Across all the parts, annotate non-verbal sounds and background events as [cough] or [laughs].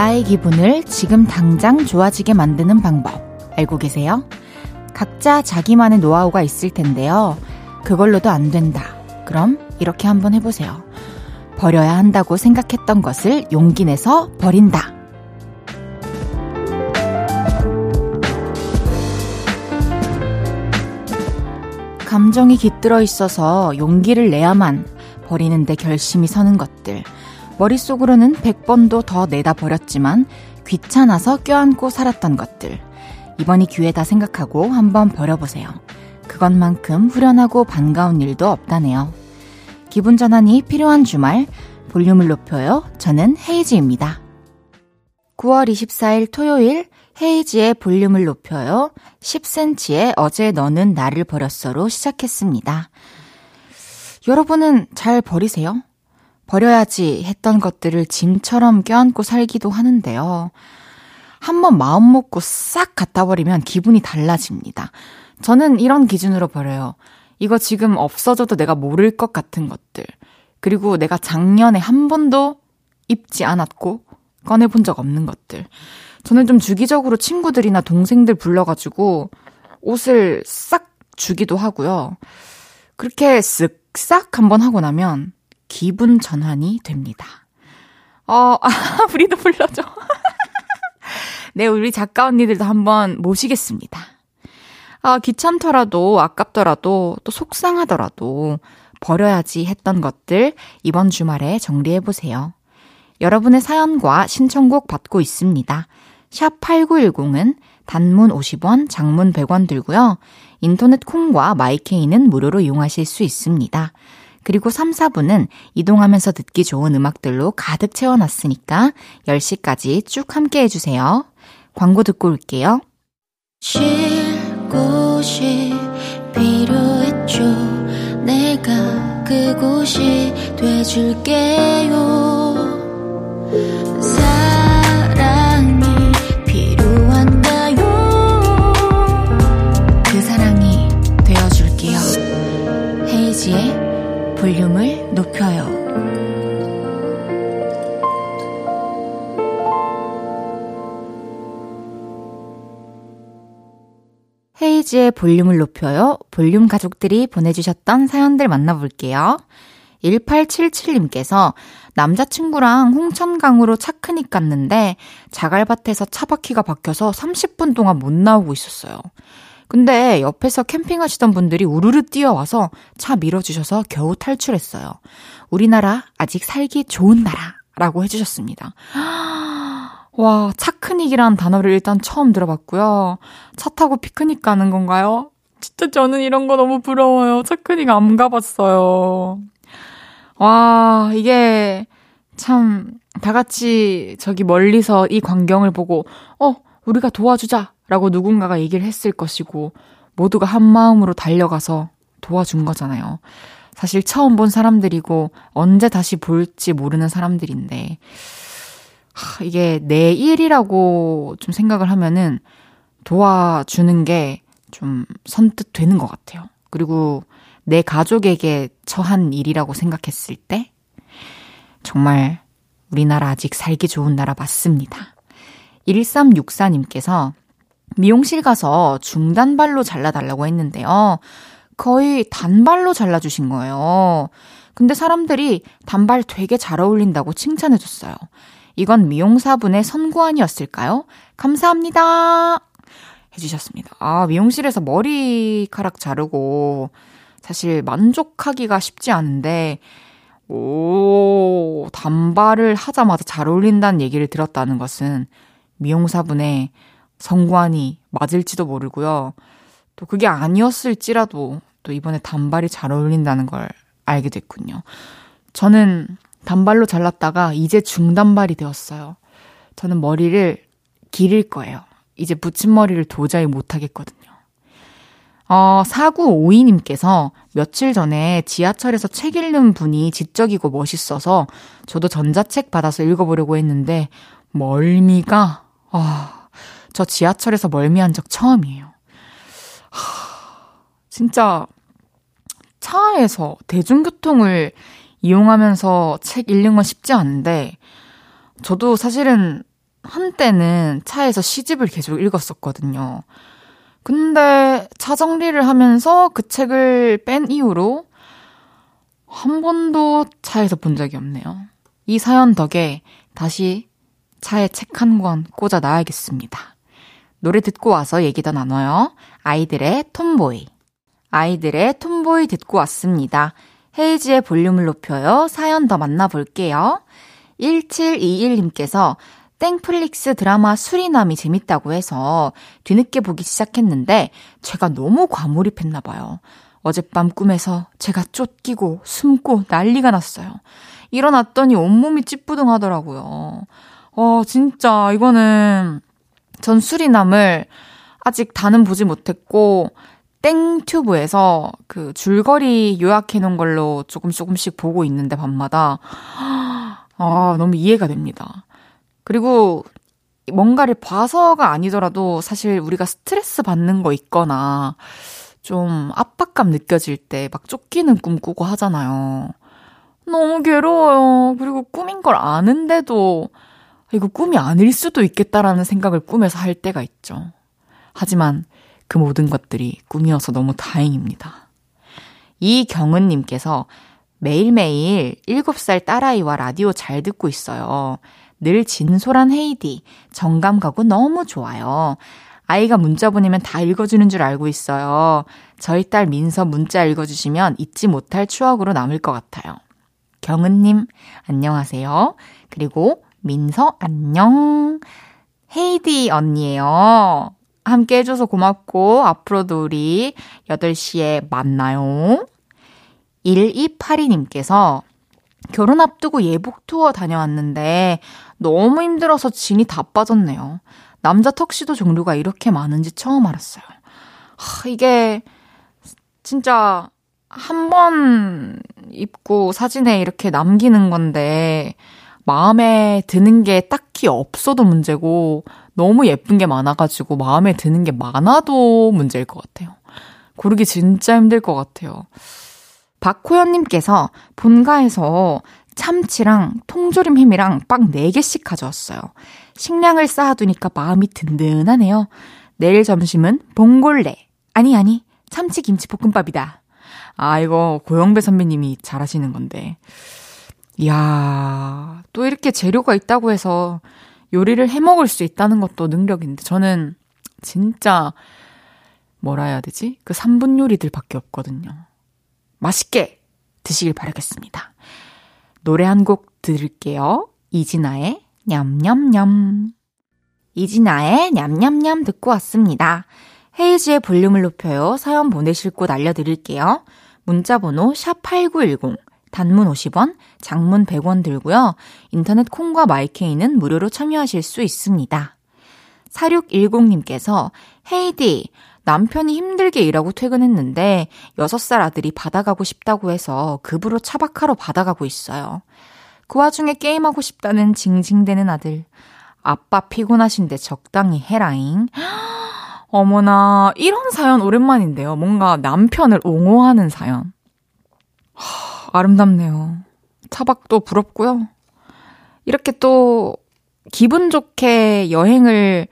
나의 기분을 지금 당장 좋아지게 만드는 방법 알고 계세요? 각자 자기만의 노하우가 있을 텐데요. 그걸로도 안 된다. 그럼 이렇게 한번 해보세요. 버려야 한다고 생각했던 것을 용기 내서 버린다. 감정이 깃들어 있어서 용기를 내야만 버리는데 결심이 서는 것들. 머릿속으로는 100번도 더 내다 버렸지만 귀찮아서 껴안고 살았던 것들. 이번이 기회다 생각하고 한번 버려보세요. 그것만큼 후련하고 반가운 일도 없다네요. 기분 전환이 필요한 주말, 볼륨을 높여요. 저는 헤이지입니다. 9월 24일 토요일, 헤이지의 볼륨을 높여요. 10cm의 어제 너는 나를 버렸어로 시작했습니다. 여러분은 잘 버리세요? 버려야지 했던 것들을 짐처럼 껴안고 살기도 하는데요. 한번 마음 먹고 싹 갖다 버리면 기분이 달라집니다. 저는 이런 기준으로 버려요. 이거 지금 없어져도 내가 모를 것 같은 것들. 그리고 내가 작년에 한 번도 입지 않았고 꺼내본 적 없는 것들. 저는 좀 주기적으로 친구들이나 동생들 불러가지고 옷을 싹 주기도 하고요. 그렇게 쓱싹 한번 하고 나면 기분 전환이 됩니다. 어, [laughs] 아, 우리도 불러줘. [laughs] 네, 우리 작가 언니들도 한번 모시겠습니다. 아, 귀찮더라도, 아깝더라도, 또 속상하더라도, 버려야지 했던 것들 이번 주말에 정리해보세요. 여러분의 사연과 신청곡 받고 있습니다. 샵 8910은 단문 50원, 장문 100원 들고요. 인터넷 콩과 마이케이는 무료로 이용하실 수 있습니다. 그리고 3, 4분은 이동하면서 듣기 좋은 음악들로 가득 채워놨으니까 10시까지 쭉 함께 해주세요. 광고 듣고 올게요. 쉴 곳이 필요했죠. 내가 그곳이 돼줄게요. 볼륨을 높여요. 헤이지의 볼륨을 높여요. 볼륨 가족들이 보내주셨던 사연들 만나볼게요. 1877님께서 남자친구랑 홍천강으로 차크닉 갔는데 자갈밭에서 차바퀴가 박혀서 30분 동안 못 나오고 있었어요. 근데 옆에서 캠핑하시던 분들이 우르르 뛰어와서 차 밀어주셔서 겨우 탈출했어요. 우리나라 아직 살기 좋은 나라라고 해주셨습니다. [gasps] 와, 차크닉이라는 단어를 일단 처음 들어봤고요. 차 타고 피크닉 가는 건가요? 진짜 저는 이런 거 너무 부러워요. 차크닉 안 가봤어요. 와, 이게 참, 다 같이 저기 멀리서 이 광경을 보고, 어, 우리가 도와주자. 라고 누군가가 얘기를 했을 것이고, 모두가 한 마음으로 달려가서 도와준 거잖아요. 사실 처음 본 사람들이고, 언제 다시 볼지 모르는 사람들인데, 하, 이게 내 일이라고 좀 생각을 하면은 도와주는 게 좀 선뜻 되는 것 같아요. 그리고 내 가족에게 처한 일이라고 생각했을 때, 정말 우리나라 아직 살기 좋은 나라 맞습니다. 1364님께서 미용실 가서 중단발로 잘라달라고 했는데요. 거의 단발로 잘라주신 거예요. 근데 사람들이 단발 되게 잘 어울린다고 칭찬해줬어요. 이건 미용사분의 선구안이었을까요? 감사합니다. 해주셨습니다. 아, 미용실에서 머리카락 자르고 사실 만족하기가 쉽지 않은데, 오, 단발을 하자마자 잘 어울린다는 얘기를 들었다는 것은 미용사분의 성관이 맞을지도 모르고요. 또 그게 아니었을지라도 또 이번에 단발이 잘 어울린다는 걸 알게 됐군요. 저는 단발로 잘랐다가 이제 중단발이 되었어요. 저는 머리를 기를 거예요. 이제 붙임머리를 도저히 못하겠거든요. 어, 4952님께서 며칠 전에 지하철에서 책 읽는 분이 지적이고 멋있어서 저도 전자책 받아서 읽어보려고 했는데 멀미가, 아, 저 지하철에서 멀미한 적 처음이에요. 하, 진짜 차에서 대중교통을 이용하면서 책 읽는 건 쉽지 않은데, 저도 사실은 한때는 차에서 시집을 계속 읽었었거든요. 근데 차 정리를 하면서 그 책을 뺀 이후로 한 번도 차에서 본 적이 없네요. 이 사연 덕에 다시 차에 책 한 권 꽂아 놔야겠습니다. 노래 듣고 와서 얘기 더 나눠요. 아이들의 톰보이. 아이들의 톰보이 듣고 왔습니다. 헤이지의 볼륨을 높여요. 사연 더 만나볼게요. 1721님께서 땡플릭스 드라마 수리남이 재밌다고 해서 뒤늦게 보기 시작했는데 제가 너무 과몰입했나 봐요. 어젯밤 꿈에서 제가 쫓기고 숨고 난리가 났어요. 일어났더니 온몸이 찌뿌둥하더라고요. 어, 진짜 이거는 전 수리남을 아직 다는 보지 못했고 땡튜브에서 그 줄거리 요약해 놓은 걸로 조금 조금씩 보고 있는데 밤마다 아, 너무 이해가 됩니다. 그리고 뭔가를 봐서가 아니더라도 사실 우리가 스트레스 받는 거 있거나 좀 압박감 느껴질 때 막 쫓기는 꿈 꾸고 하잖아요. 너무 괴로워요. 그리고 꿈인 걸 아는데도 이거 꿈이 아닐 수도 있겠다라는 생각을 꿈에서 할 때가 있죠. 하지만 그 모든 것들이 꿈이어서 너무 다행입니다. 이경은님께서 매일매일 7살 딸아이와 라디오 잘 듣고 있어요. 늘 진솔한 헤이디, 정감 가고 너무 좋아요. 아이가 문자 보내면 다 읽어주는 줄 알고 있어요. 저희 딸 민서 문자 읽어주시면 잊지 못할 추억으로 남을 것 같아요. 경은님, 안녕하세요. 그리고 민서, 안녕. 헤이디 언니예요. 함께 해줘서 고맙고, 앞으로도 우리 8시에 만나요. 1282님께서 결혼 앞두고 예복 투어 다녀왔는데 너무 힘들어서 진이 다 빠졌네요. 남자 턱시도 종류가 이렇게 많은지 처음 알았어요. 하, 이게 진짜 한 번 입고 사진에 이렇게 남기는 건데 마음에 드는 게 딱히 없어도 문제고 너무 예쁜 게 많아가지고 마음에 드는 게 많아도 문제일 것 같아요. 고르기 진짜 힘들 것 같아요. 박호연님께서 본가에서 참치랑 통조림 햄이랑 빵 4개씩 가져왔어요. 식량을 쌓아두니까 마음이 든든하네요. 내일 점심은 봉골레. 아니, 아니, 참치 김치 볶음밥이다. 아, 이거 고영배 선배님이 잘하시는 건데. 이야, 또 이렇게 재료가 있다고 해서 요리를 해 먹을 수 있다는 것도 능력인데, 저는 진짜, 뭐라 해야 되지? 그 3분 요리들밖에 없거든요. 맛있게 드시길 바라겠습니다. 노래 한 곡 들을게요. 이진아의 냠냠냠. 이진아의 냠냠냠 듣고 왔습니다. 헤이즈의 볼륨을 높여요. 사연 보내실 곳 알려드릴게요. 문자번호 샵8910, 단문 50원, 장문 100원 들고요. 인터넷 콩과 마이케이는 무료로 참여하실 수 있습니다. 4610님께서 헤이디, 남편이 힘들게 일하고 퇴근했는데 6살 아들이 받아가고 싶다고 해서 급으로 차박하러 받아가고 있어요. 그 와중에 게임하고 싶다는 징징대는 아들. 아빠 피곤하신데 적당히 해라잉. [gasps] 어머나, 이런 사연 오랜만인데요. 뭔가 남편을 옹호하는 사연. 하, 아름답네요. 차박도 부럽고요. 이렇게 또 기분 좋게 여행을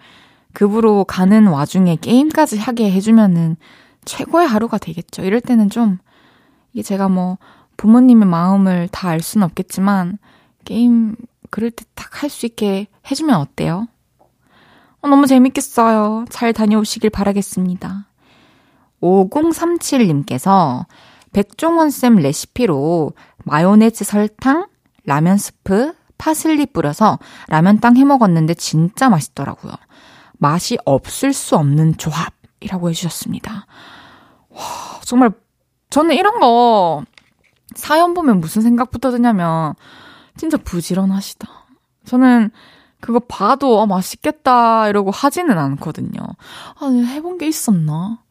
급으로 가는 와중에 게임까지 하게 해주면은 최고의 하루가 되겠죠. 이럴 때는 좀, 이게 제가 뭐 부모님의 마음을 다 알 수는 없겠지만, 게임 그럴 때 딱 할 수 있게 해주면 어때요? 어, 너무 재밌겠어요. 잘 다녀오시길 바라겠습니다. 5037님께서 백종원쌤 레시피로 마요네즈 설탕, 라면 스프, 파슬리 뿌려서 라면땅 해 먹었는데 진짜 맛있더라고요. 맛이 없을 수 없는 조합이라고 해주셨습니다. 와, 정말, 저는 이런 거, 사연 보면 무슨 생각부터 드냐면, 진짜 부지런하시다. 저는 그거 봐도, 아, 맛있겠다, 이러고 하지는 않거든요. 아, 해본 게 있었나?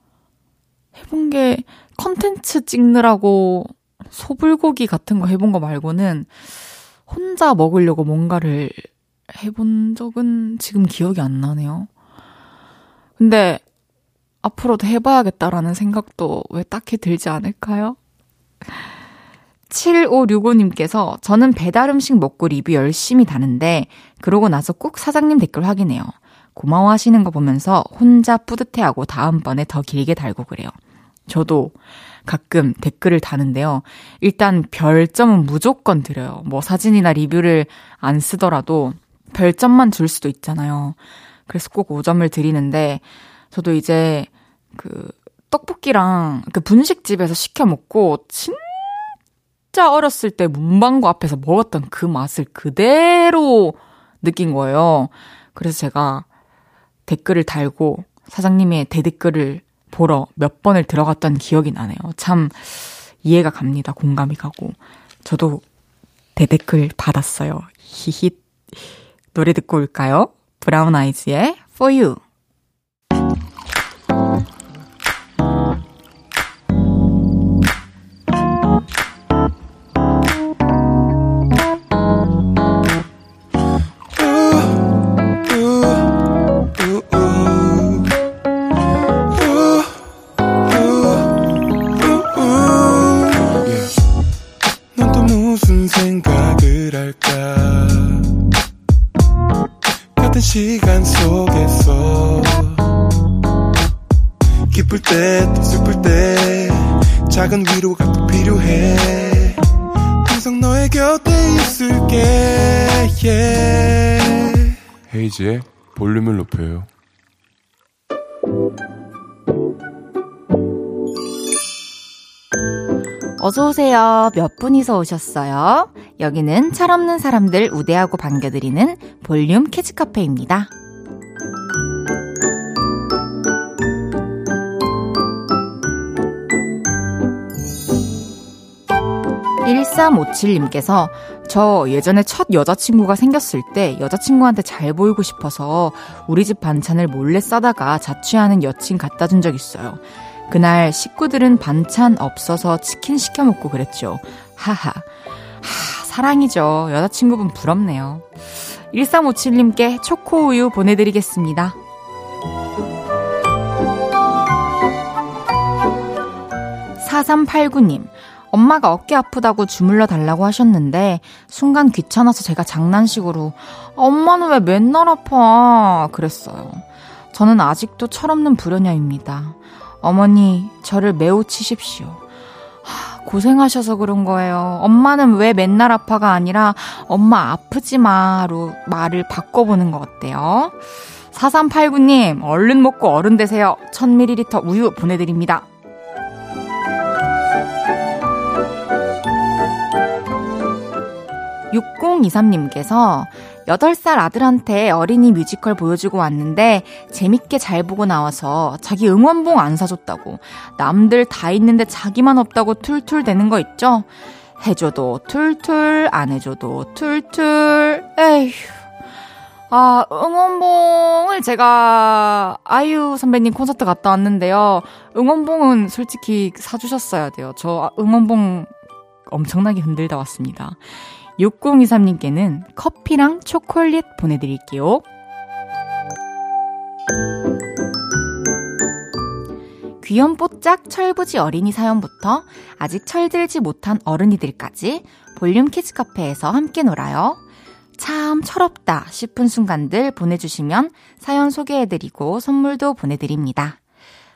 해본 게, 컨텐츠 찍느라고 소불고기 같은 거 해본 거 말고는 혼자 먹으려고 뭔가를 해본 적은 지금 기억이 안 나네요. 근데 앞으로도 해봐야겠다라는 생각도 왜 딱히 들지 않을까요? 7565님께서 저는 배달 음식 먹고 리뷰 열심히 다는데 그러고 나서 꼭 사장님 댓글 확인해요. 고마워하시는 거 보면서 혼자 뿌듯해하고 다음번에 더 길게 달고 그래요. 저도 가끔 댓글을 다는데요. 일단 별점은 무조건 드려요. 뭐 사진이나 리뷰를 안 쓰더라도 별점만 줄 수도 있잖아요. 그래서 꼭 5점을 드리는데 저도 이제 그 떡볶이랑 그 분식집에서 시켜 먹고 진짜 어렸을 때 문방구 앞에서 먹었던 그 맛을 그대로 느낀 거예요. 그래서 제가 댓글을 달고 사장님의 대댓글을 보러 몇 번을 들어갔던 기억이 나네요. 참 이해가 갑니다. 공감이 가고. 저도 대댓글 받았어요. 히히. 노래 듣고 올까요? 브라운 아이즈의 For You. 어서오세요. 몇 분이서 오셨어요? 여기는 철없는 사람들 우대하고 반겨드리는 볼륨 키즈카페입니다. 1357님께서 저 예전에 첫 여자친구가 생겼을 때 여자친구한테 잘 보이고 싶어서 우리 집 반찬을 몰래 싸다가 자취하는 여친 갖다 준 적 있어요. 그날 식구들은 반찬 없어서 치킨 시켜 먹고 그랬죠. 하하. 하, 사랑이죠. 여자친구분 부럽네요. 1357님께 초코우유 보내드리겠습니다. 4389님, 엄마가 어깨 아프다고 주물러 달라고 하셨는데 순간 귀찮아서 제가 장난식으로 엄마는 왜 맨날 아파? 그랬어요. 저는 아직도 철없는 불효녀입니다. 어머니, 저를 매우 치십시오. 하, 고생하셔서 그런 거예요. 엄마는 왜 맨날 아파가 아니라 엄마 아프지 마로 말을 바꿔보는 거 어때요? 4389님, 얼른 먹고 어른 되세요. 1000ml 우유 보내드립니다. 6023님께서 8살 아들한테 어린이 뮤지컬 보여주고 왔는데 재밌게 잘 보고 나와서 자기 응원봉 안 사줬다고. 남들 다 있는데 자기만 없다고 툴툴 대는 거 있죠? 해줘도 툴툴 안 해줘도 툴툴. 에휴. 아 응원봉을 제가 아이유 선배님 콘서트 갔다 왔는데요. 응원봉은 솔직히 사주셨어야 돼요. 저 응원봉 엄청나게 흔들다 왔습니다 6023님께는 커피랑 초콜릿 보내드릴게요. 귀염뽀짝 철부지 어린이 사연부터 아직 철들지 못한 어른이들까지 볼륨 키즈 카페에서 함께 놀아요. 참 철없다 싶은 순간들 보내주시면 사연 소개해드리고 선물도 보내드립니다.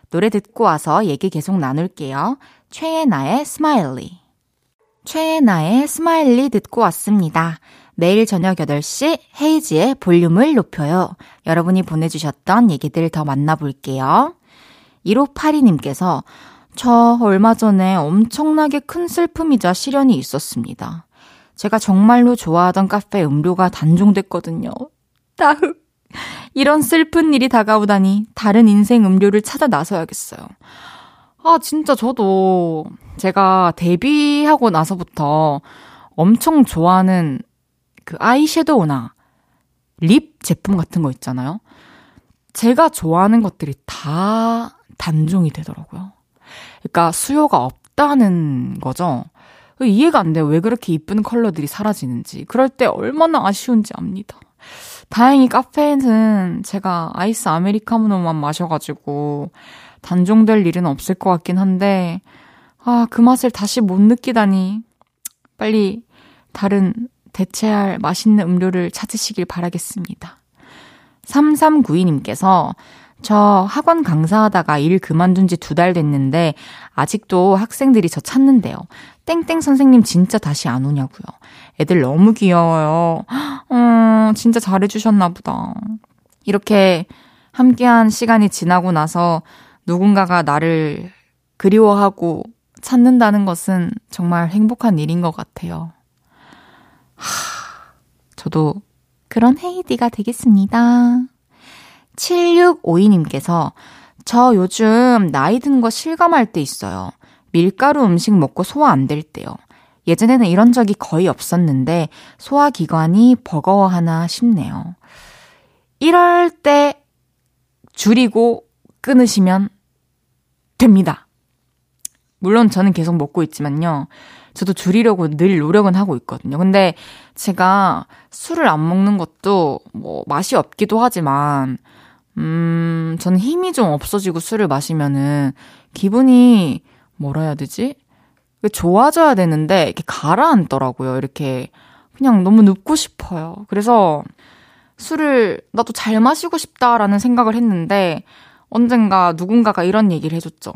노래 듣고 와서 얘기 계속 나눌게요. 최예나의 Smiley. 최예나의 Smiley 듣고 왔습니다. 매일 저녁 8시 헤이즈의 볼륨을 높여요. 여러분이 보내주셨던 얘기들 더 만나볼게요. 1582님께서 저 얼마 전에 엄청나게 큰 슬픔이자 시련이 있었습니다. 제가 정말로 좋아하던 카페 음료가 단종됐거든요. 따흑. 이런 슬픈 일이 다가오다니 다른 인생 음료를 찾아 나서야겠어요. 아, 진짜 저도 제가 데뷔하고 나서부터 엄청 좋아하는 그 아이섀도우나 립 제품 같은 거 있잖아요. 제가 좋아하는 것들이 다 단종이 되더라고요. 그러니까 수요가 없다는 거죠. 이해가 안 돼요. 왜 그렇게 이쁜 컬러들이 사라지는지. 그럴 때 얼마나 아쉬운지 압니다. 다행히 카페에는 제가 아이스 아메리카노만 마셔가지고 단종될 일은 없을 것 같긴 한데, 아, 그 맛을 다시 못 느끼다니. 빨리 다른 대체할 맛있는 음료를 찾으시길 바라겠습니다. 3392님께서 저 학원 강사하다가 일 그만둔 지 두 달 됐는데 아직도 학생들이 저 찾는데요. 땡땡 선생님 진짜 다시 안 오냐고요. 애들 너무 귀여워요. 음, 진짜 잘해주셨나 보다. 이렇게 함께한 시간이 지나고 나서 누군가가 나를 그리워하고 찾는다는 것은 정말 행복한 일인 것 같아요. 하, 저도 그런 헤이디가 되겠습니다. 7652님께서 저 요즘 나이 든 거 실감할 때 있어요. 밀가루 음식 먹고 소화 안 될 때요. 예전에는 이런 적이 거의 없었는데 소화기관이 버거워하나 싶네요. 이럴 때 줄이고 끊으시면 됩니다. 물론 저는 계속 먹고 있지만요. 저도 줄이려고 늘 노력은 하고 있거든요. 근데 제가 술을 안 먹는 것도 뭐 맛이 없기도 하지만, 음, 저는 힘이 좀 없어지고 술을 마시면은 기분이 뭐라 해야 되지? 좋아져야 되는데 이렇게 가라앉더라고요. 이렇게 그냥 너무 눕고 싶어요. 그래서 술을 나도 잘 마시고 싶다라는 생각을 했는데 언젠가 누군가가 이런 얘기를 해줬죠.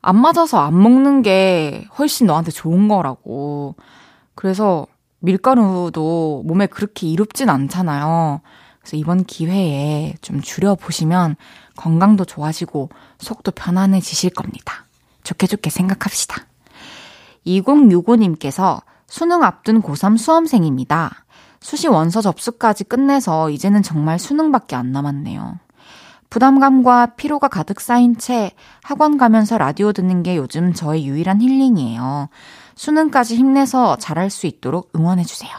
안 맞아서 안 먹는 게 훨씬 너한테 좋은 거라고. 그래서 밀가루도 몸에 그렇게 이롭진 않잖아요. 그래서 이번 기회에 좀 줄여보시면 건강도 좋아지고 속도 편안해지실 겁니다. 좋게 좋게 생각합시다. 2065님께서 수능 앞둔 고3 수험생입니다. 수시 원서 접수까지 끝내서 이제는 정말 수능밖에 안 남았네요. 부담감과 피로가 가득 쌓인 채 학원 가면서 라디오 듣는 게 요즘 저의 유일한 힐링이에요. 수능까지 힘내서 잘할 수 있도록 응원해주세요.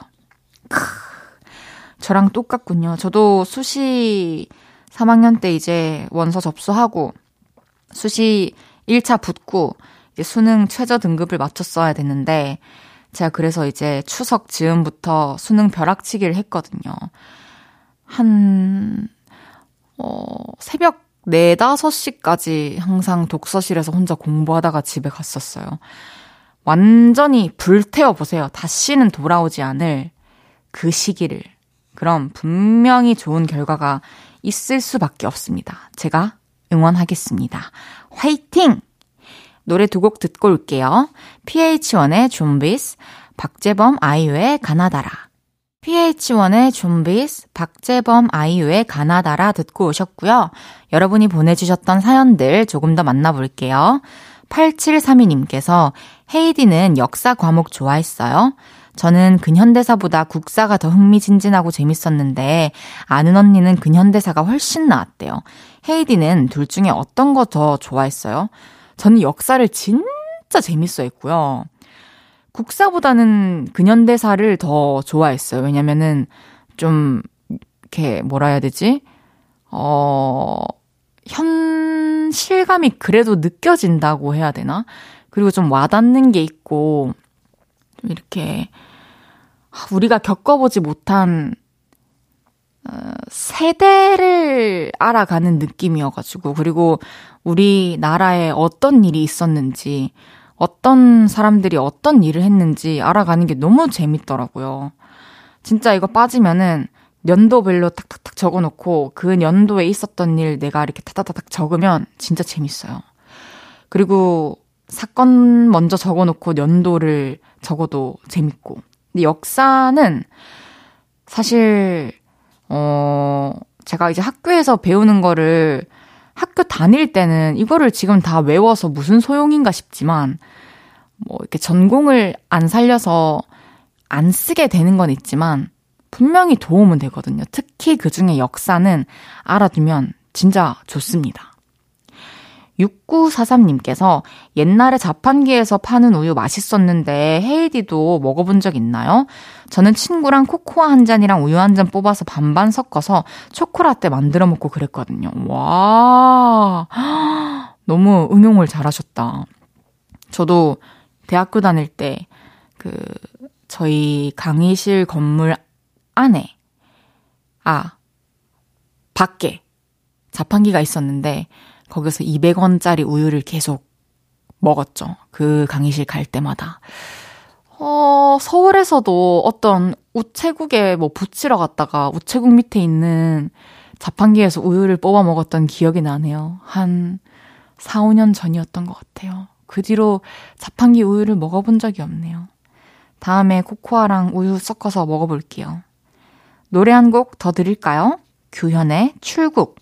크, 저랑 똑같군요. 저도 수시 3학년 때 이제 원서 접수하고 수시 1차 붙고 이제 수능 최저 등급을 맞췄어야 됐는데 제가 그래서 이제 추석 즈음부터 수능 벼락치기를 했거든요. 한 어, 새벽 4, 5시까지 항상 독서실에서 혼자 공부하다가 집에 갔었어요. 완전히 불태워 보세요. 다시는 돌아오지 않을 그 시기를. 그럼 분명히 좋은 결과가 있을 수밖에 없습니다. 제가 응원하겠습니다. 화이팅! 노래 두 곡 듣고 올게요. PH1의 좀비스, 박재범 아이유의 가나다라. PH1의 좀비스, 박재범 아이유의 가나다라 듣고 오셨고요. 여러분이 보내주셨던 사연들 조금 더 만나볼게요. 8732님께서 헤이디는 역사 과목 좋아했어요? 저는 근현대사보다 국사가 더 흥미진진하고 재밌었는데 아는 언니는 근현대사가 훨씬 나았대요. 헤이디는 둘 중에 어떤 거 더 좋아했어요? 저는 역사를 진짜 재밌어 했고요. 국사보다는 근현대사를 더 좋아했어요. 왜냐면은 좀 이렇게 뭐라 해야 되지? 어, 현실감이 그래도 느껴진다고 해야 되나? 그리고 좀 와닿는 게 있고, 좀 이렇게, 우리가 겪어보지 못한, 어, 세대를 알아가는 느낌이어가지고, 그리고 우리나라에 어떤 일이 있었는지, 어떤 사람들이 어떤 일을 했는지 알아가는 게 너무 재밌더라고요. 진짜 이거 빠지면은 연도별로 탁탁탁 적어 놓고 그 연도에 있었던 일 내가 이렇게 타타타닥 적으면 진짜 재밌어요. 그리고 사건 먼저 적어 놓고 연도를 적어도 재밌고. 근데 역사는 사실, 어, 제가 이제 학교에서 배우는 거를 학교 다닐 때는 이거를 지금 다 외워서 무슨 소용인가 싶지만, 뭐 이렇게 전공을 안 살려서 안 쓰게 되는 건 있지만, 분명히 도움은 되거든요. 특히 그 중에 역사는 알아두면 진짜 좋습니다. 6943님께서 옛날에 자판기에서 파는 우유 맛있었는데 헤이디도 먹어본 적 있나요? 저는 친구랑 코코아 한 잔이랑 우유 한 잔 뽑아서 반반 섞어서 초코라떼 만들어 먹고 그랬거든요. 와, [gasps] 너무 응용을 잘하셨다. 저도 대학교 다닐 때 그 저희 강의실 건물 안에 아 밖에 자판기가 있었는데 거기서 200원짜리 우유를 계속 먹었죠. 그 강의실 갈 때마다. 어, 어, 서울에서도 어떤 우체국에 뭐 붙이러 갔다가 우체국 밑에 있는 자판기에서 우유를 뽑아 먹었던 기억이 나네요. 한 4, 5년 전이었던 것 같아요. 그 뒤로 자판기 우유를 먹어본 적이 없네요. 다음에 코코아랑 우유 섞어서 먹어볼게요. 노래 한 곡 더 드릴까요? 규현의 출국.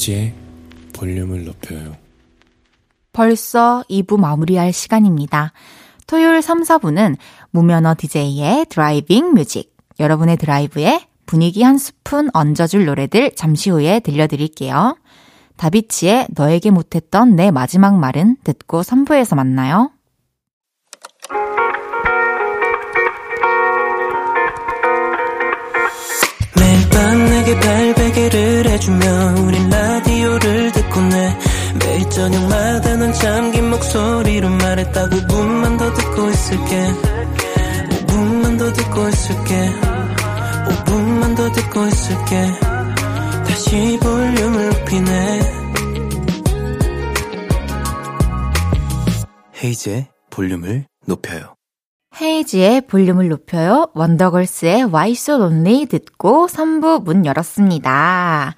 헤이즈의 볼륨을 높여요. 벌써 2부 마무리할 시간입니다. 토요일 3, 4부는 무면허 DJ의 driving music. 여러분의 드라이브에 분위기 한 스푼 얹어줄 노래들 잠시 후에 들려드릴게요. 다비치의 너에게 못했던 내 마지막 말은 듣고 3부에서 만나요. 매일 밤 내게 발베개를 해주며 우린 라디오를 듣고 내 매일 저녁마다 넌 잠긴 목소리로 말했다. 5분만 더 듣고 있을게. 5분만 더 듣고 있을게. 5분만 더 듣고 있을게. 다시 볼륨을 높이네. 헤이즈의 볼륨을 높여요. 헤이즈의 볼륨을 높여요. 원더걸스의 Why So Lonely 듣고 3부 문 열었습니다.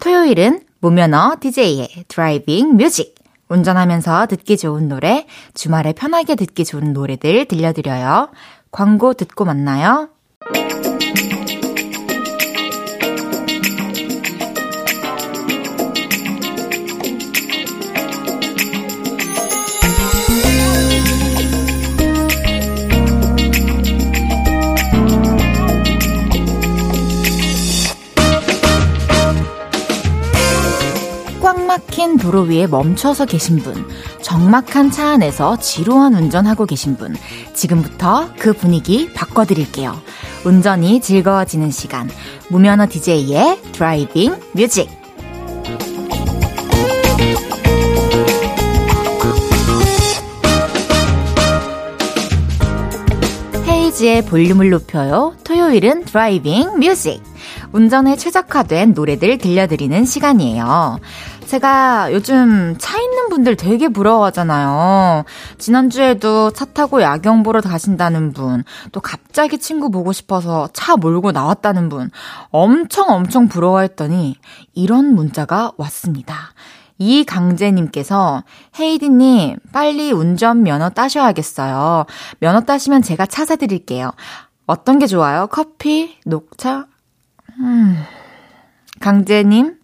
토요일은 무면허 DJ의 driving music. 운전하면서 듣기 좋은 노래, 주말에 편하게 듣기 좋은 노래들 들려드려요. 광고 듣고 만나요. 도로 위에 멈춰서 계신 분, 적막한 차 안에서 지루한 운전하고 계신 분, 지금부터 그 분위기 바꿔드릴게요. 운전이 즐거워지는 시간, 무면허 DJ의 driving music. 헤이즈의 볼륨을 높여요. 토요일은 driving music. 운전에 최적화된 노래들 들려드리는 시간이에요. 제가 요즘 차 있는 분들 되게 부러워하잖아요. 지난주에도 차 타고 야경 보러 가신다는 분, 또 갑자기 친구 보고 싶어서 차 몰고 나왔다는 분, 엄청 엄청 부러워했더니 이런 문자가 왔습니다. 이강재님께서 헤이디님 빨리 운전 면허 따셔야겠어요. 면허 따시면 제가 차 사드릴게요. 어떤 게 좋아요? 커피? 녹차? 음. 강재님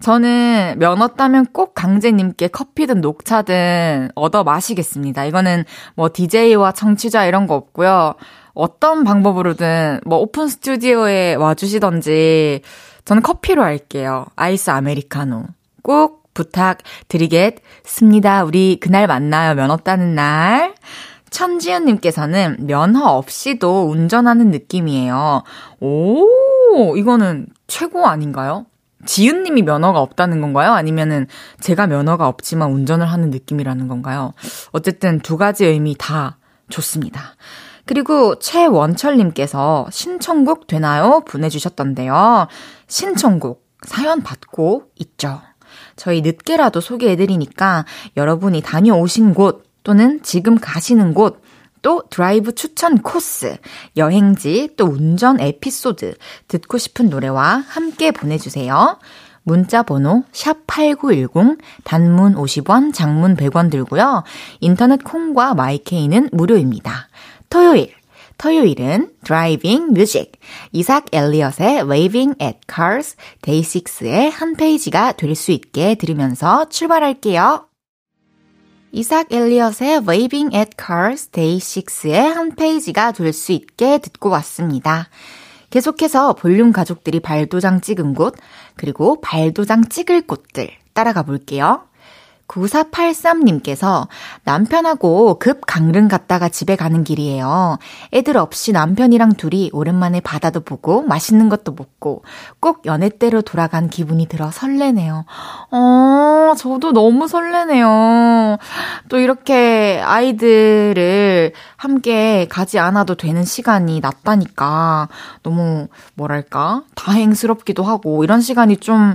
저는 면허 따면 꼭 강재님께 커피든 녹차든 얻어 마시겠습니다. 이거는 뭐 DJ와 청취자 이런 거 없고요. 어떤 방법으로든 뭐 오픈 스튜디오에 와주시던지 저는 커피로 할게요. 아이스 아메리카노. 꼭 부탁드리겠습니다. 우리 그날 만나요. 면허 따는 날. 천지연님께서는 면허 없이도 운전하는 느낌이에요. 오, 이거는 최고 아닌가요? 지윤님이 면허가 없다는 건가요? 아니면은 제가 면허가 없지만 운전을 하는 느낌이라는 건가요? 어쨌든 두 가지 의미 다 좋습니다. 그리고 최원철님께서 신청곡 되나요? 보내주셨던데요. 신청곡 사연 받고 있죠. 저희 늦게라도 소개해드리니까 여러분이 다녀오신 곳 또는 지금 가시는 곳 또 드라이브 추천 코스, 여행지, 또 운전 에피소드, 듣고 싶은 노래와 함께 보내주세요. 문자 번호 샵8910 단문 50원, 장문 100원 들고요. 인터넷 콩과 마이 K는 무료입니다. 토요일 토요일은 driving music 이삭 엘리엇의 Waving at Cars 데이식스의 한 페이지가 될 수 있게 들으면서 출발할게요. 이삭 엘리엇의 Waving at Cars Day 6의 한 페이지가 될 수 있게 듣고 왔습니다. 계속해서 볼륨 가족들이 발도장 찍은 곳, 그리고 발도장 찍을 곳들 따라가 볼게요. 9483님께서 남편하고 급 강릉 갔다가 집에 가는 길이에요. 애들 없이 남편이랑 둘이 오랜만에 바다도 보고 맛있는 것도 먹고 꼭 연애 때로 돌아간 기분이 들어 설레네요. 어, 저도 너무 설레네요. 또 이렇게 아이들을 함께 가지 않아도 되는 시간이 났다니까 너무 뭐랄까 다행스럽기도 하고 이런 시간이 좀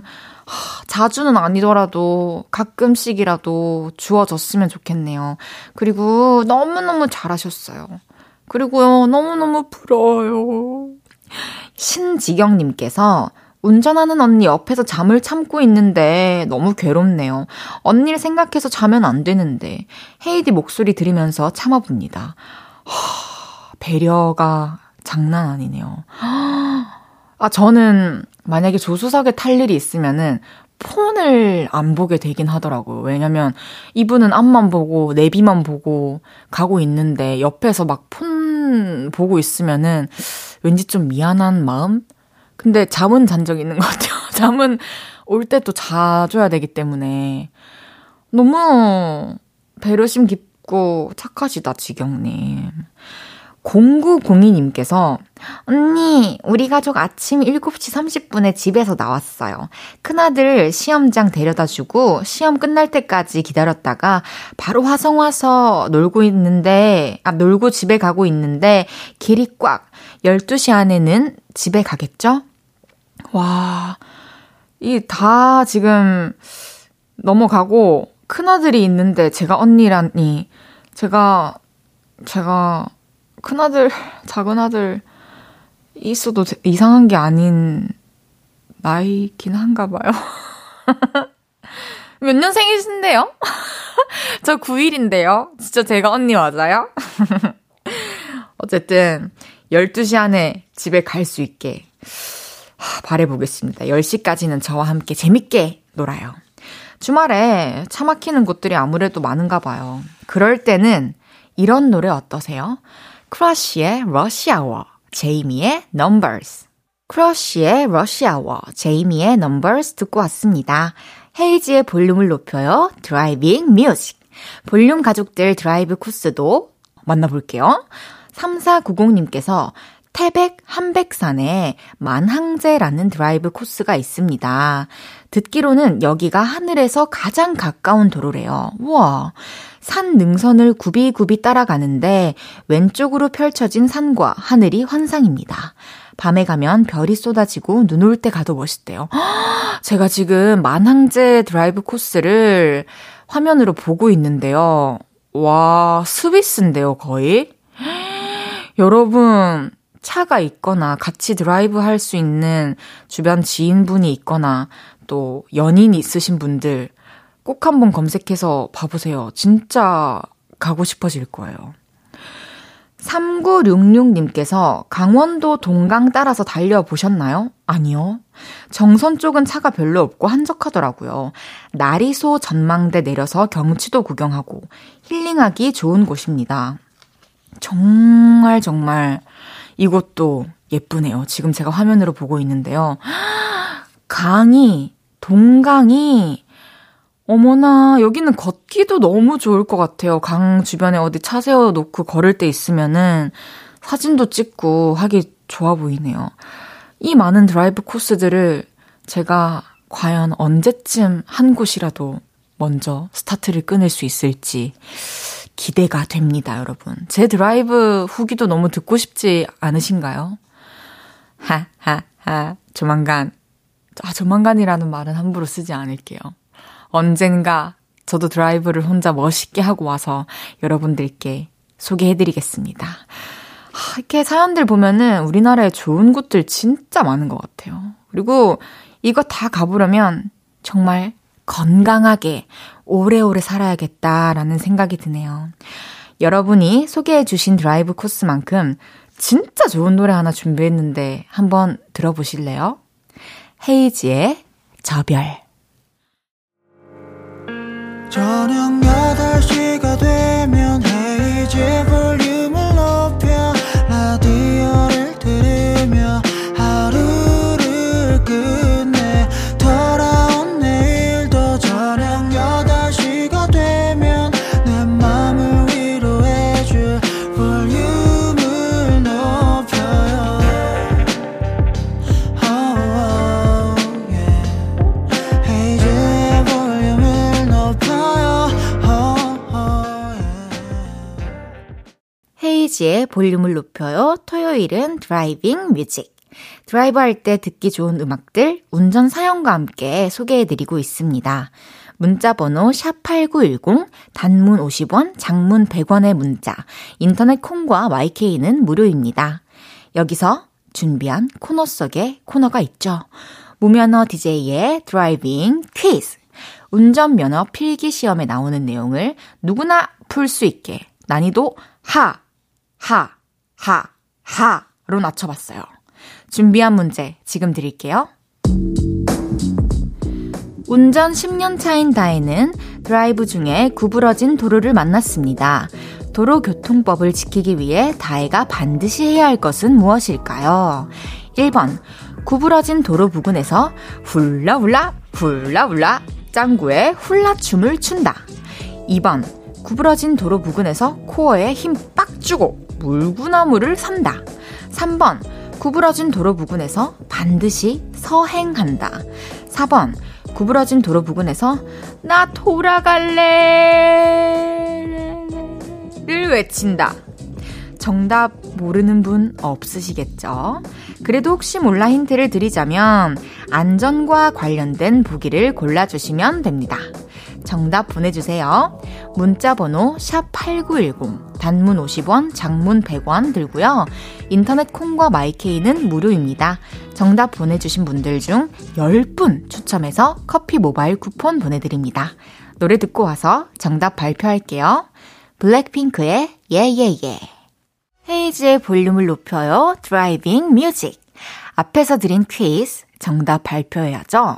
자주는 아니더라도 가끔씩이라도 주어졌으면 좋겠네요. 그리고 너무너무 잘하셨어요. 그리고요, 너무너무 부러워요. 신지경님께서 운전하는 언니 옆에서 잠을 참고 있는데 너무 괴롭네요. 언니를 생각해서 자면 안 되는데 헤이디 목소리 들으면서 참아봅니다. 하, 배려가 장난 아니네요. 아, 저는 만약에 조수석에 탈 일이 있으면은 폰을 안 보게 되긴 하더라고요. 왜냐면 이분은 앞만 보고 내비만 보고 가고 있는데 옆에서 막 폰 보고 있으면은 왠지 좀 미안한 마음? 근데 잠은 잔 적 있는 것 같아요. [laughs] 잠은 올 때 또 자줘야 되기 때문에 너무 배려심 깊고 착하시다, 지경님. 0902님께서 언니, 우리 가족 아침 7시 30분에 집에서 나왔어요. 큰아들 시험장 데려다 주고 시험 끝날 때까지 기다렸다가 바로 화성 와서 놀고 있는데, 아, 놀고 집에 가고 있는데 길이 꽉 12시 안에는 집에 가겠죠? 와, 이 다 지금 넘어가고 큰아들이 있는데 제가 언니라니, 제가, 제가 큰아들, 작은아들 있어도 이상한 게 아닌 나이긴 한가 봐요. [laughs] 몇 년생이신데요? [laughs] 저 9일인데요. 진짜 제가 언니 맞아요? [laughs] 어쨌든 12시 안에 집에 갈 수 있게 바래보겠습니다. 10시까지는 저와 함께 재밌게 놀아요. 주말에 차 막히는 곳들이 아무래도 많은가 봐요. 그럴 때는 이런 노래 어떠세요? 크러쉬의 러시아워, 제이미의 Numbers. 크러쉬의 러시아워, 제이미의 Numbers 듣고 왔습니다. 헤이즈의 볼륨을 높여요. driving music. 볼륨 가족들 드라이브 코스도 만나볼게요. 3490님께서 태백 함백산에 만항제라는 드라이브 코스가 있습니다. 듣기로는 여기가 하늘에서 가장 가까운 도로래요. 우와. 산 능선을 굽이굽이 따라가는데 왼쪽으로 펼쳐진 산과 하늘이 환상입니다. 밤에 가면 별이 쏟아지고 눈 올 때 가도 멋있대요. [gasps] 제가 지금 만항제 드라이브 코스를 화면으로 보고 있는데요. 와, 스위스인데요, 거의. [gasps] 여러분, 차가 있거나 같이 드라이브 할 수 있는 주변 지인분이 있거나 또 연인이 있으신 분들 꼭 한번 검색해서 봐보세요. 진짜 가고 싶어질 거예요. 3966님께서 강원도 동강 따라서 달려보셨나요? 아니요. 정선 쪽은 차가 별로 없고 한적하더라고요. 나리소 전망대 내려서 경치도 구경하고 힐링하기 좋은 곳입니다. 정말 정말 이곳도 예쁘네요. 지금 제가 화면으로 보고 있는데요. [gasps] 강이, 동강이 어머나, 여기는 걷기도 너무 좋을 것 같아요. 강 주변에 어디 차 세워놓고 걸을 때 있으면은 사진도 찍고 하기 좋아 보이네요. 이 많은 드라이브 코스들을 제가 과연 언제쯤 한 곳이라도 먼저 스타트를 끊을 수 있을지 기대가 됩니다, 여러분. 제 드라이브 후기도 너무 듣고 싶지 않으신가요? 하, 하, 하. 조만간. 아, 조만간이라는 말은 함부로 쓰지 않을게요. 언젠가 저도 드라이브를 혼자 멋있게 하고 와서 여러분들께 소개해드리겠습니다. 이렇게 사연들 보면은 우리나라에 좋은 곳들 진짜 많은 것 같아요. 그리고 이거 다 가보려면 정말 건강하게 오래오래 살아야겠다라는 생각이 드네요. 여러분이 소개해주신 드라이브 코스만큼 진짜 좋은 노래 하나 준비했는데 한번 들어보실래요? 헤이지의 저별. 저녁 8시가 되면 헤이즈 볼 헤이즈의 볼륨을 높여요. 토요일은 driving music. 드라이브 할 때 듣기 좋은 음악들 운전 사연과 함께 소개해드리고 있습니다. 문자 번호 샵8910 단문 50원, 장문 100원의 문자. 인터넷 콩과 마이케이는 무료입니다. 여기서 준비한 코너 속에 코너가 있죠. 무면허 DJ의 driving 퀴즈. 운전면허 필기 시험에 나오는 내용을 누구나 풀 수 있게 난이도 하, 하, 하, 하로 낮춰봤어요. 준비한 문제 지금 드릴게요. 운전 10년 차인 다혜는 드라이브 중에 구부러진 도로를 만났습니다. 도로교통법을 지키기 위해 다혜가 반드시 해야 할 것은 무엇일까요? 1번, 구부러진 도로 부근에서 훌라훌라, 훌라훌라, 짱구의 훌라춤을 춘다. 2번, 구부러진 도로 부근에서 코어에 힘 빡 주고 물구나무를 산다. 3번, 구부러진 도로 부근에서 반드시 서행한다. 4번, 구부러진 도로 부근에서 나 돌아갈래 를 외친다. 정답 모르는 분 없으시겠죠? 그래도 혹시 몰라 힌트를 드리자면 안전과 관련된 보기를 골라주시면 됩니다. 정답 보내주세요. 문자 번호 샵8910 단문 50원, 장문 100원 들고요. 인터넷 콩과 마이케이는 무료입니다. 정답 보내주신 분들 중 10분 추첨해서 커피 모바일 쿠폰 보내드립니다. 노래 듣고 와서 정답 발표할게요. 블랙핑크의 Yeah Yeah Yeah. 헤이즈의 볼륨을 높여요. driving music. 앞에서 드린 퀴즈 정답 발표해야죠.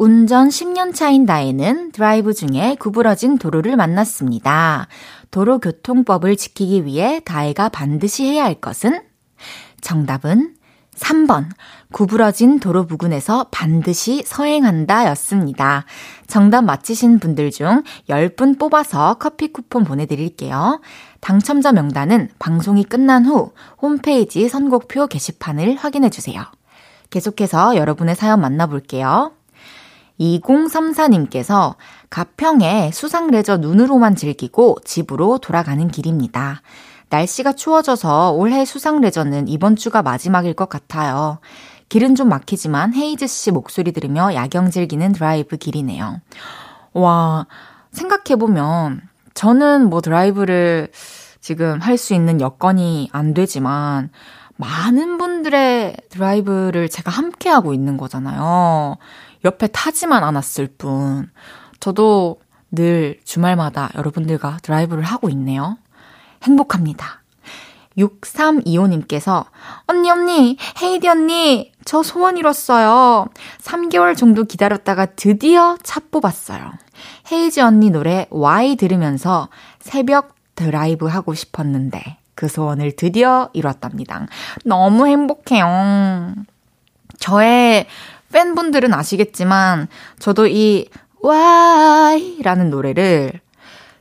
운전 10년 차인 나이는 드라이브 중에 구부러진 도로를 만났습니다. 도로교통법을 지키기 위해 다혜가 반드시 해야 할 것은? 정답은 3번. 구부러진 도로 부근에서 반드시 서행한다 였습니다. 정답 맞히신 분들 중 10분 뽑아서 커피 쿠폰 보내드릴게요. 당첨자 명단은 방송이 끝난 후 홈페이지 선곡표 게시판을 확인해주세요. 계속해서 여러분의 사연 만나볼게요. 2034님께서 가평에 수상레저 눈으로만 즐기고 집으로 돌아가는 길입니다. 날씨가 추워져서 올해 수상레저는 이번 주가 마지막일 것 같아요. 길은 좀 막히지만 헤이즈 씨 목소리 들으며 야경 즐기는 드라이브 길이네요. 와, 생각해보면 저는 뭐 드라이브를 지금 할 수 있는 여건이 안 되지만 많은 분들의 드라이브를 제가 함께 하고 있는 거잖아요. 옆에 타지만 않았을 뿐. 저도 늘 주말마다 여러분들과 드라이브를 하고 있네요. 행복합니다. 6325님께서, 언니, 언니, 헤이디 언니, 저 소원 이뤘어요. 3개월 정도 기다렸다가 드디어 차 뽑았어요. 헤이즈 언니 노래 Y 들으면서 새벽 드라이브 하고 싶었는데, 그 소원을 드디어 이뤘답니다. 너무 행복해요. 저의 팬분들은 아시겠지만, 저도 이 Y라는 노래를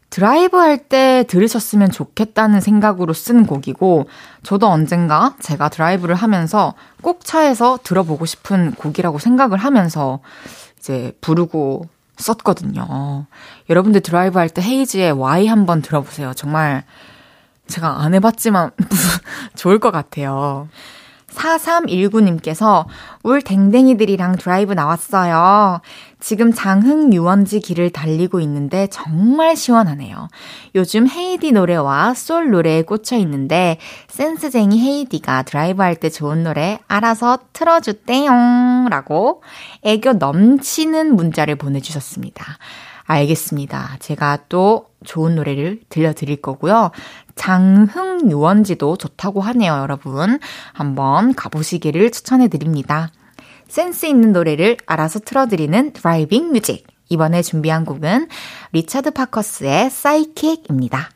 드라이브 할 때 들으셨으면 좋겠다는 생각으로 쓴 곡이고, 저도 언젠가 제가 드라이브를 하면서 꼭 차에서 들어보고 싶은 곡이라고 생각을 하면서 이제 부르고 썼거든요. 여러분들 드라이브 할 때 헤이즈의 Y 한번 들어보세요. 정말 제가 안 해봤지만 [laughs] 좋을 것 같아요. 4319님께서 울 댕댕이들이랑 드라이브 나왔어요. 지금 장흥 유원지 길을 달리고 있는데 정말 시원하네요. 요즘 헤이즈 노래와 솔 노래에 꽂혀 있는데 센스쟁이 헤이즈가 드라이브 할 때 좋은 노래 알아서 틀어주대요. 라고 애교 넘치는 문자를 보내주셨습니다. 알겠습니다. 제가 또 좋은 노래를 들려드릴 거고요. 장흥 유원지도 좋다고 하네요, 여러분. 한번 가보시기를 추천해 드립니다. 센스 있는 노래를 알아서 틀어드리는 driving music. 이번에 준비한 곡은 리차드 파커스의 Psychic입니다.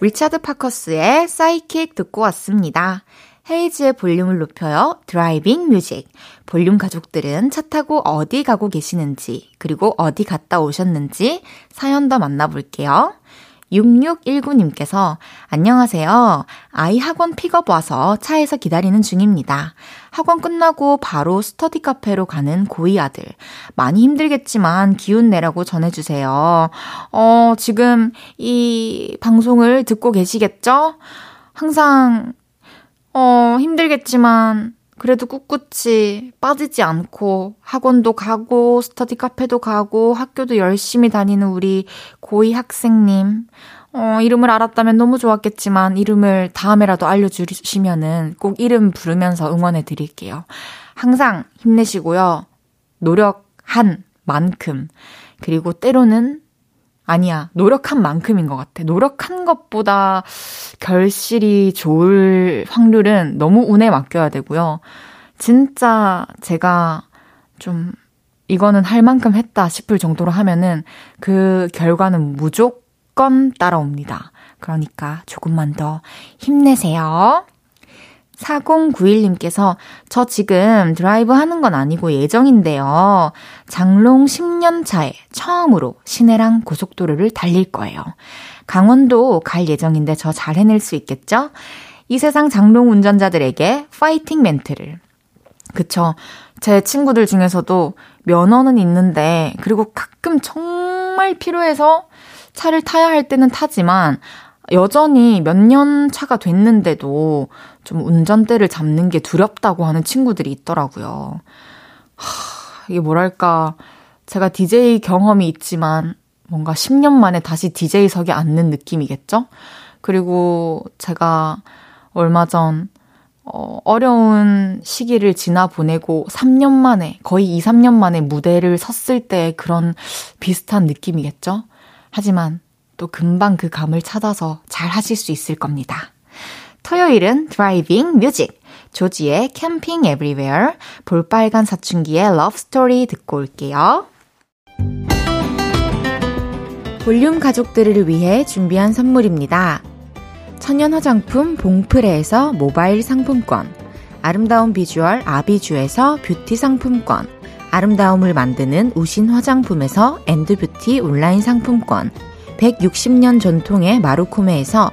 리차드 파커스의 Psychic 듣고 왔습니다. 헤이즈의 볼륨을 높여요. driving music. 볼륨 가족들은 차 타고 어디 가고 계시는지, 그리고 어디 갔다 오셨는지 사연 더 만나볼게요. 6619님께서 안녕하세요. 아이 학원 픽업 와서 차에서 기다리는 중입니다. 학원 끝나고 바로 스터디 카페로 가는 고2 아들. 많이 힘들겠지만 기운 내라고 전해주세요. 어, 지금 이 방송을 듣고 계시겠죠? 항상, 어, 힘들겠지만 그래도 꿋꿋이 빠지지 않고 학원도 가고 스터디 카페도 가고 학교도 열심히 다니는 우리 고이 학생님. 어, 이름을 알았다면 너무 좋았겠지만 이름을 다음에라도 알려주시면은 꼭 이름 부르면서 응원해 드릴게요. 항상 힘내시고요. 노력한 만큼. 그리고 때로는 아니야. 노력한 만큼인 것 같아. 노력한 것보다 결실이 좋을 확률은 너무 운에 맡겨야 되고요. 진짜 제가 좀 이거는 할 만큼 했다 싶을 정도로 하면은 그 결과는 무조건 따라옵니다. 그러니까 조금만 더 힘내세요. 4091님께서 저 지금 드라이브 하는 건 아니고 예정인데요. 장롱 10년 차에 처음으로 시내랑 고속도로를 달릴 거예요. 강원도 갈 예정인데 저 잘 해낼 수 있겠죠? 이 세상 장롱 운전자들에게 파이팅 멘트를. 그쵸. 제 친구들 중에서도 면허는 있는데, 그리고 가끔 정말 필요해서 차를 타야 할 때는 타지만, 여전히 몇 년 차가 됐는데도 좀 운전대를 잡는 게 두렵다고 하는 친구들이 있더라고요. 하, 이게 뭐랄까. 제가 DJ 경험이 있지만 뭔가 10년 만에 다시 DJ석에 앉는 느낌이겠죠? 그리고 제가 얼마 전, 어, 어려운 시기를 지나 보내고 3년 만에, 거의 2, 3년 만에 무대를 섰을 때 그런 비슷한 느낌이겠죠? 하지만 또 금방 그 감을 찾아서 잘 하실 수 있을 겁니다. 토요일은 driving music, 조지의 Camping Everywhere, 볼빨간 사춘기의 Love Story 듣고 올게요. 볼륨 가족들을 위해 준비한 선물입니다. 천연 화장품 봉프레에서 모바일 상품권, 아름다운 비주얼 아비주에서 뷰티 상품권, 아름다움을 만드는 우신 화장품에서 엔드뷰티 온라인 상품권, 160년 전통의 마루코메에서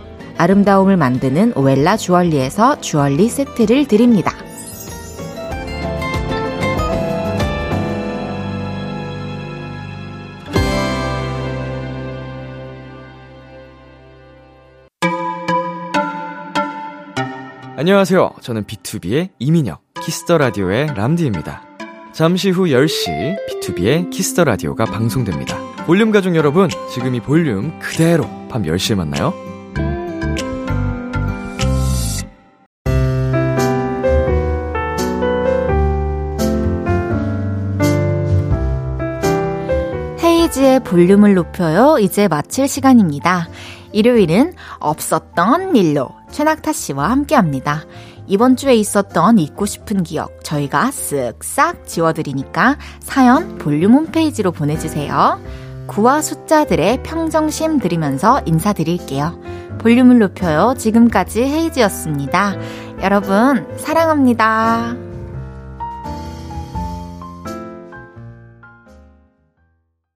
아름다움을 만드는 오엘라 주얼리에서 주얼리 세트를 드립니다. 안녕하세요. 저는 B2B의 이민혁, 키스 더 라디오의 람디입니다. 잠시 후 10시 비투비의 키스 더 라디오가 방송됩니다. 볼륨 가족 여러분, 지금 이 볼륨 그대로 밤 10시에 만나요. 헤이즈의 볼륨을 높여요. 이제 마칠 시간입니다. 일요일은 없었던 일로 최낙타 씨와 함께 합니다. 이번 주에 있었던 잊고 싶은 기억 저희가 쓱싹 지워드리니까 사연 볼륨 홈페이지로 보내주세요. 구와 숫자들의 평정심 들으면서 인사드릴게요. 볼륨을 높여요. 지금까지 헤이즈였습니다. 여러분, 사랑합니다.